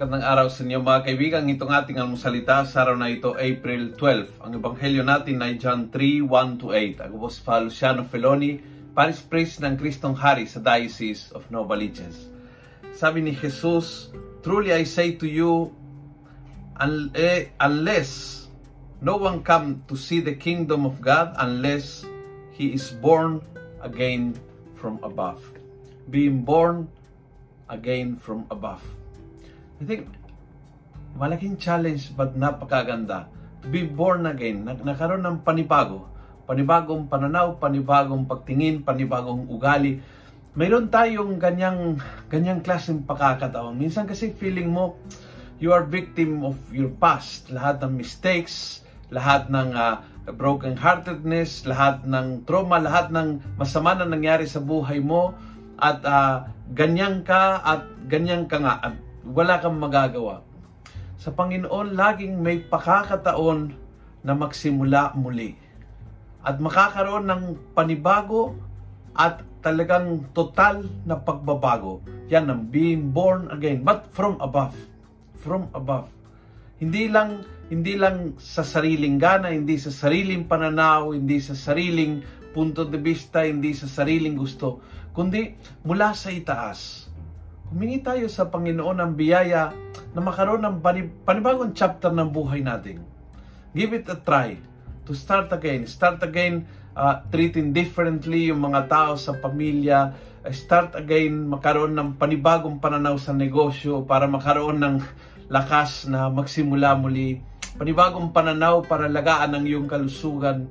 Magandang araw sa inyo mga kaibigan. Itong ating almusalita sa araw na ito, April 12. Ang ebanghelyo natin ay John 3, 1-8. Ako po si Father Luciano Feloni, Paris Priest ng Kristong Hari sa Diocese of Novaliches. Sabi ni Jesus, Truly I say to you, unless no one come to see the kingdom of God unless he is born again from above. Being born again from above. I think, malaking challenge but napakaganda. To be born again, nag nakaroon ng panibago. Panibagong pananaw, panibagong pagtingin, panibagong ugali. Mayroon tayong ganyang, ganyang klaseng pakakataon. Minsan kasi feeling mo, you are victim of your past. Lahat ng mistakes, lahat ng uh, broken heartedness, lahat ng trauma, lahat ng masama na nangyari sa buhay mo at uh, ganyan ka at ganyan ka nga at wala kang magagawa. Sa Panginoon, laging may pakakataon na magsimula muli. At makakaroon ng panibago at talagang total na pagbabago. Yan ang being born again, but from above. From above. Hindi lang hindi lang sa sariling gana, hindi sa sariling pananaw, hindi sa sariling punto de vista, hindi sa sariling gusto, kundi mula sa itaas humingi tayo sa Panginoon ng biyaya na makaroon ng panibagong chapter ng buhay natin. Give it a try to start again. Start again uh, treating differently yung mga tao sa pamilya. Start again makaroon ng panibagong pananaw sa negosyo para makaroon ng lakas na magsimula muli. Panibagong pananaw para lagaan ang iyong kalusugan.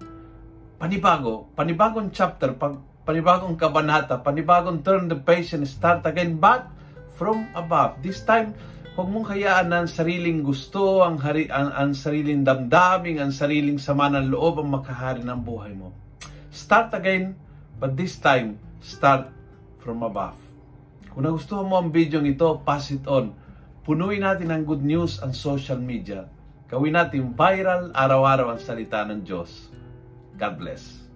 Panibago, panibagong chapter, panibagong kabanata, panibagong turn the page and start again. But from above. This time, huwag mong hayaan ang sariling gusto, ang, hari, ang, ang sariling damdaming, ang sariling sama ng loob ang makahari ng buhay mo. Start again, but this time, start from above. Kung nagustuhan mo ang video ito, pass it on. Punuin natin ang good news ang social media. Gawin natin viral araw-araw ang salita ng Diyos. God bless.